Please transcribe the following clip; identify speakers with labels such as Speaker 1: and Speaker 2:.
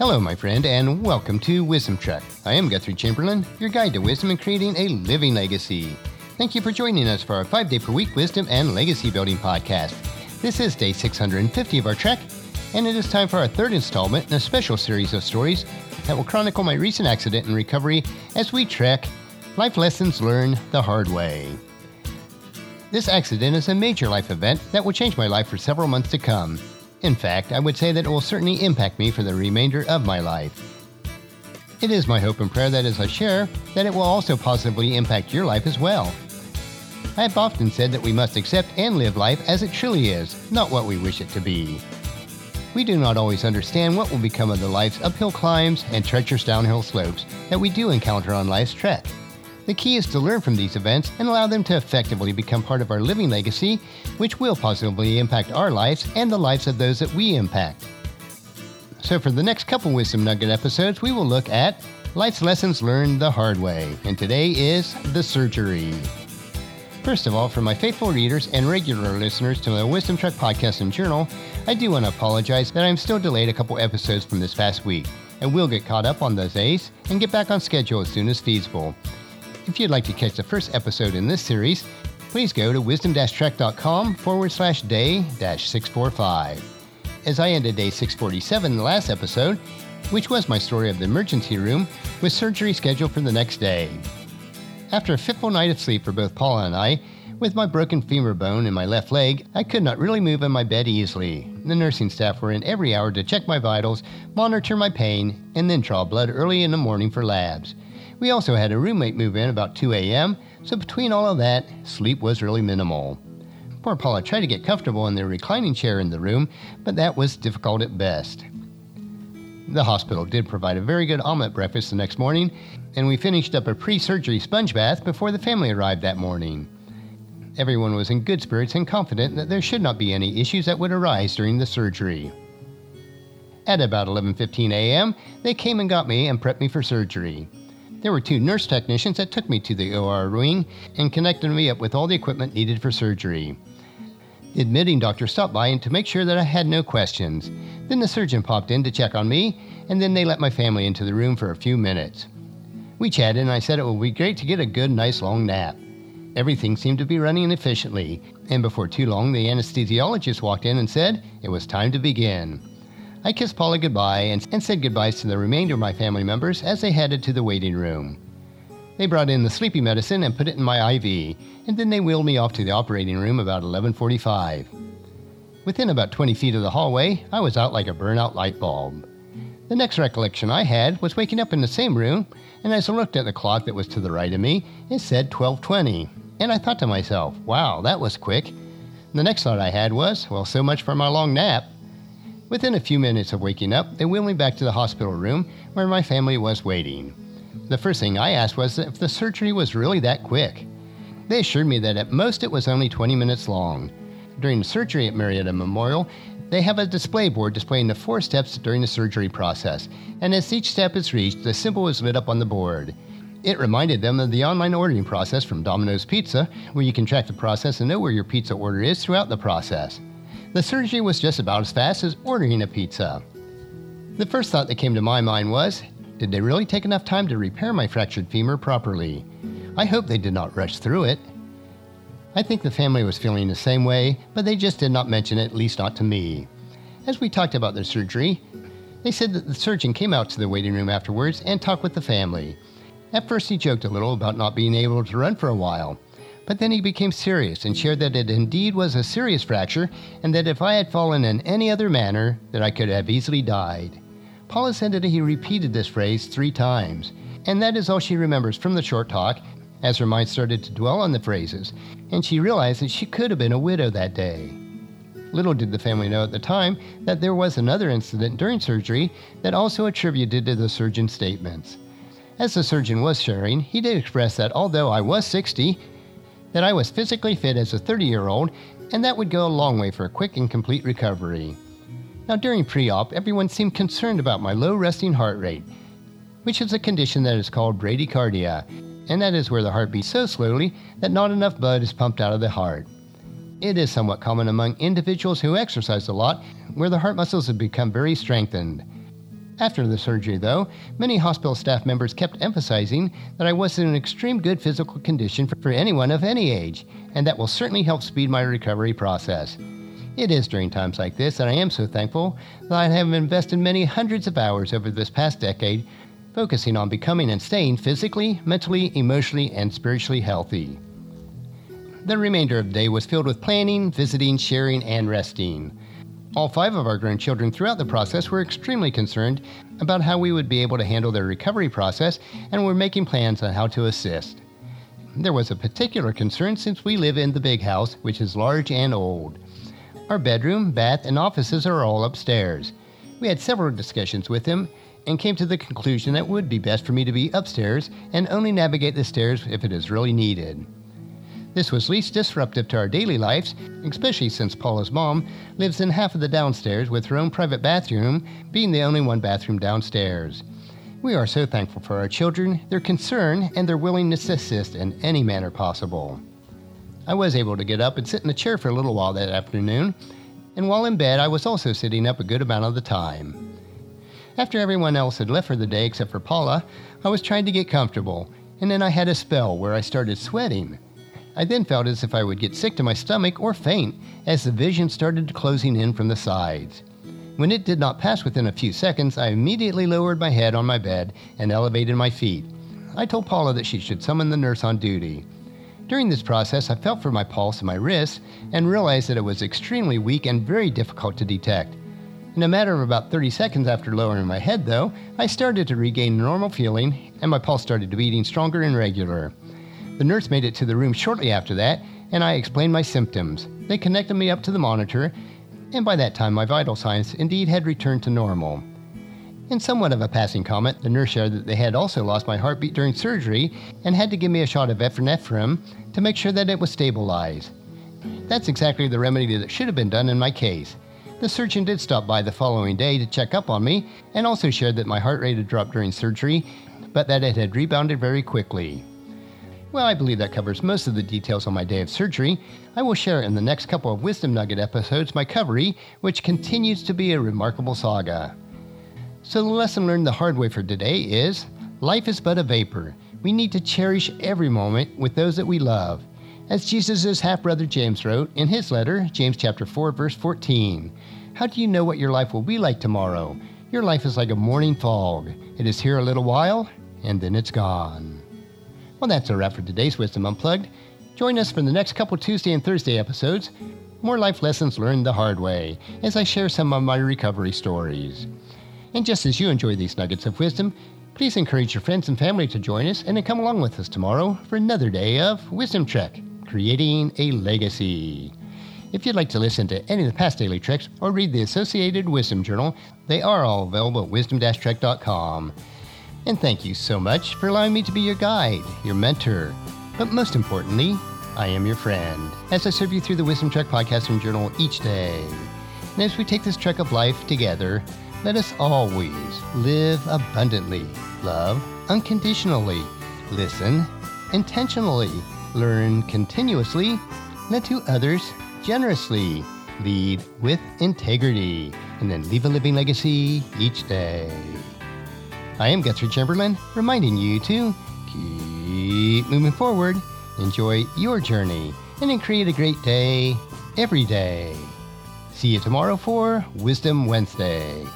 Speaker 1: Hello, my friend, and welcome to Wisdom Trek. I am Guthrie Chamberlain, your guide to wisdom and creating a living legacy. Thank you for joining us for our five day per week wisdom and legacy building podcast. This is day 650 of our trek, and it is time for our third installment in a special series of stories that will chronicle my recent accident and recovery as we trek life lessons learned the hard way. This accident is a major life event that will change my life for several months to come. In fact, I would say that it will certainly impact me for the remainder of my life. It is my hope and prayer that as I share, that it will also positively impact your life as well. I have often said that we must accept and live life as it truly is, not what we wish it to be. We do not always understand what will become of the life's uphill climbs and treacherous downhill slopes that we do encounter on life's trek. The key is to learn from these events and allow them to effectively become part of our living legacy, which will positively impact our lives and the lives of those that we impact. So, for the next couple Wisdom Nugget episodes, we will look at life's lessons learned the hard way, and today is the surgery. First of all, for my faithful readers and regular listeners to the Wisdom Trek podcast and journal, I do want to apologize that I'm still delayed a couple episodes from this past week, and we'll get caught up on those days and get back on schedule as soon as feasible. If you'd like to catch the first episode in this series, please go to wisdom-trek.com forward slash day dash 645. As I ended day 647 in the last episode, which was my story of the emergency room, with surgery scheduled for the next day. After a fitful night of sleep for both Paula and I, with my broken femur bone in my left leg, I could not really move in my bed easily. The nursing staff were in every hour to check my vitals, monitor my pain, and then draw blood early in the morning for labs. We also had a roommate move in about 2 a.m., so between all of that, sleep was really minimal. Poor Paula tried to get comfortable in the reclining chair in the room, but that was difficult at best. The hospital did provide a very good omelet breakfast the next morning, and we finished up a pre surgery sponge bath before the family arrived that morning. Everyone was in good spirits and confident that there should not be any issues that would arise during the surgery. At about 11:15 a.m., they came and got me and prepped me for surgery. There were two nurse technicians that took me to the OR wing and connected me up with all the equipment needed for surgery. The admitting doctor stopped by and to make sure that I had no questions. Then the surgeon popped in to check on me, and then they let my family into the room for a few minutes. We chatted, and I said it would be great to get a good, nice long nap. Everything seemed to be running efficiently, and before too long, the anesthesiologist walked in and said it was time to begin. I kissed Paula goodbye and, and said goodbyes to the remainder of my family members as they headed to the waiting room. They brought in the sleepy medicine and put it in my IV, and then they wheeled me off to the operating room about 11:45. Within about 20 feet of the hallway, I was out like a burnout light bulb. The next recollection I had was waking up in the same room, and as I looked at the clock that was to the right of me, it said 12:20, and I thought to myself, "Wow, that was quick." The next thought I had was, "Well, so much for my long nap." Within a few minutes of waking up, they wheeled me back to the hospital room where my family was waiting. The first thing I asked was if the surgery was really that quick. They assured me that at most it was only 20 minutes long. During the surgery at Marietta Memorial, they have a display board displaying the four steps during the surgery process, and as each step is reached, the symbol is lit up on the board. It reminded them of the online ordering process from Domino's Pizza, where you can track the process and know where your pizza order is throughout the process. The surgery was just about as fast as ordering a pizza. The first thought that came to my mind was did they really take enough time to repair my fractured femur properly? I hope they did not rush through it. I think the family was feeling the same way, but they just did not mention it, at least not to me. As we talked about their surgery, they said that the surgeon came out to the waiting room afterwards and talked with the family. At first, he joked a little about not being able to run for a while, but then he became serious and shared that it indeed was a serious fracture and that if I had fallen in any other manner, that I could have easily died. Paula said that he repeated this phrase three times, and that is all she remembers from the short talk as her mind started to dwell on the phrases, and she realized that she could have been a widow that day. Little did the family know at the time that there was another incident during surgery that also attributed to the surgeon's statements. As the surgeon was sharing, he did express that although I was 60, that I was physically fit as a 30 year old, and that would go a long way for a quick and complete recovery. Now, during pre op, everyone seemed concerned about my low resting heart rate, which is a condition that is called bradycardia, and that is where the heart beats so slowly that not enough blood is pumped out of the heart. It is somewhat common among individuals who exercise a lot, where the heart muscles have become very strengthened. After the surgery, though, many hospital staff members kept emphasizing that I was in an extreme good physical condition for anyone of any age, and that will certainly help speed my recovery process. It is during times like this that I am so thankful that I have invested many hundreds of hours over this past decade focusing on becoming and staying physically, mentally, emotionally, and spiritually healthy. The remainder of the day was filled with planning, visiting, sharing, and resting. All five of our grandchildren throughout the process were extremely concerned about how we would be able to handle their recovery process and were making plans on how to assist. There was a particular concern since we live in the big house, which is large and old. Our bedroom, bath, and offices are all upstairs. We had several discussions with him and came to the conclusion that it would be best for me to be upstairs and only navigate the stairs if it is really needed. This was least disruptive to our daily lives, especially since Paula's mom lives in half of the downstairs with her own private bathroom being the only one bathroom downstairs. We are so thankful for our children, their concern, and their willingness to assist in any manner possible. I was able to get up and sit in a chair for a little while that afternoon, and while in bed, I was also sitting up a good amount of the time. After everyone else had left for the day except for Paula, I was trying to get comfortable, and then I had a spell where I started sweating. I then felt as if I would get sick to my stomach or faint as the vision started closing in from the sides. When it did not pass within a few seconds, I immediately lowered my head on my bed and elevated my feet. I told Paula that she should summon the nurse on duty. During this process, I felt for my pulse and my wrist and realized that it was extremely weak and very difficult to detect. In a matter of about 30 seconds after lowering my head, though, I started to regain normal feeling and my pulse started to beating stronger and regular. The nurse made it to the room shortly after that, and I explained my symptoms. They connected me up to the monitor, and by that time my vital signs indeed had returned to normal. In somewhat of a passing comment, the nurse shared that they had also lost my heartbeat during surgery and had to give me a shot of epinephrine to make sure that it was stabilized. That's exactly the remedy that should have been done in my case. The surgeon did stop by the following day to check up on me and also shared that my heart rate had dropped during surgery, but that it had rebounded very quickly. Well, I believe that covers most of the details on my day of surgery. I will share in the next couple of Wisdom Nugget episodes my recovery, which continues to be a remarkable saga. So, the lesson learned the hard way for today is life is but a vapor. We need to cherish every moment with those that we love. As Jesus' half brother James wrote in his letter, James chapter 4, verse 14. How do you know what your life will be like tomorrow? Your life is like a morning fog. It is here a little while, and then it's gone. Well, that's a wrap for today's Wisdom Unplugged. Join us for the next couple Tuesday and Thursday episodes. More life lessons learned the hard way as I share some of my recovery stories. And just as you enjoy these nuggets of wisdom, please encourage your friends and family to join us and to come along with us tomorrow for another day of Wisdom Trek, creating a legacy. If you'd like to listen to any of the past daily treks or read the associated Wisdom Journal, they are all available at wisdom-trek.com. And thank you so much for allowing me to be your guide, your mentor, but most importantly, I am your friend as I serve you through the Wisdom Trek podcast and journal each day. And as we take this trek of life together, let us always live abundantly, love unconditionally, listen intentionally, learn continuously, let to others generously, lead with integrity, and then leave a living legacy each day. I am Guthrie Chamberlain, reminding you to keep moving forward, enjoy your journey, and then create a great day every day. See you tomorrow for Wisdom Wednesday.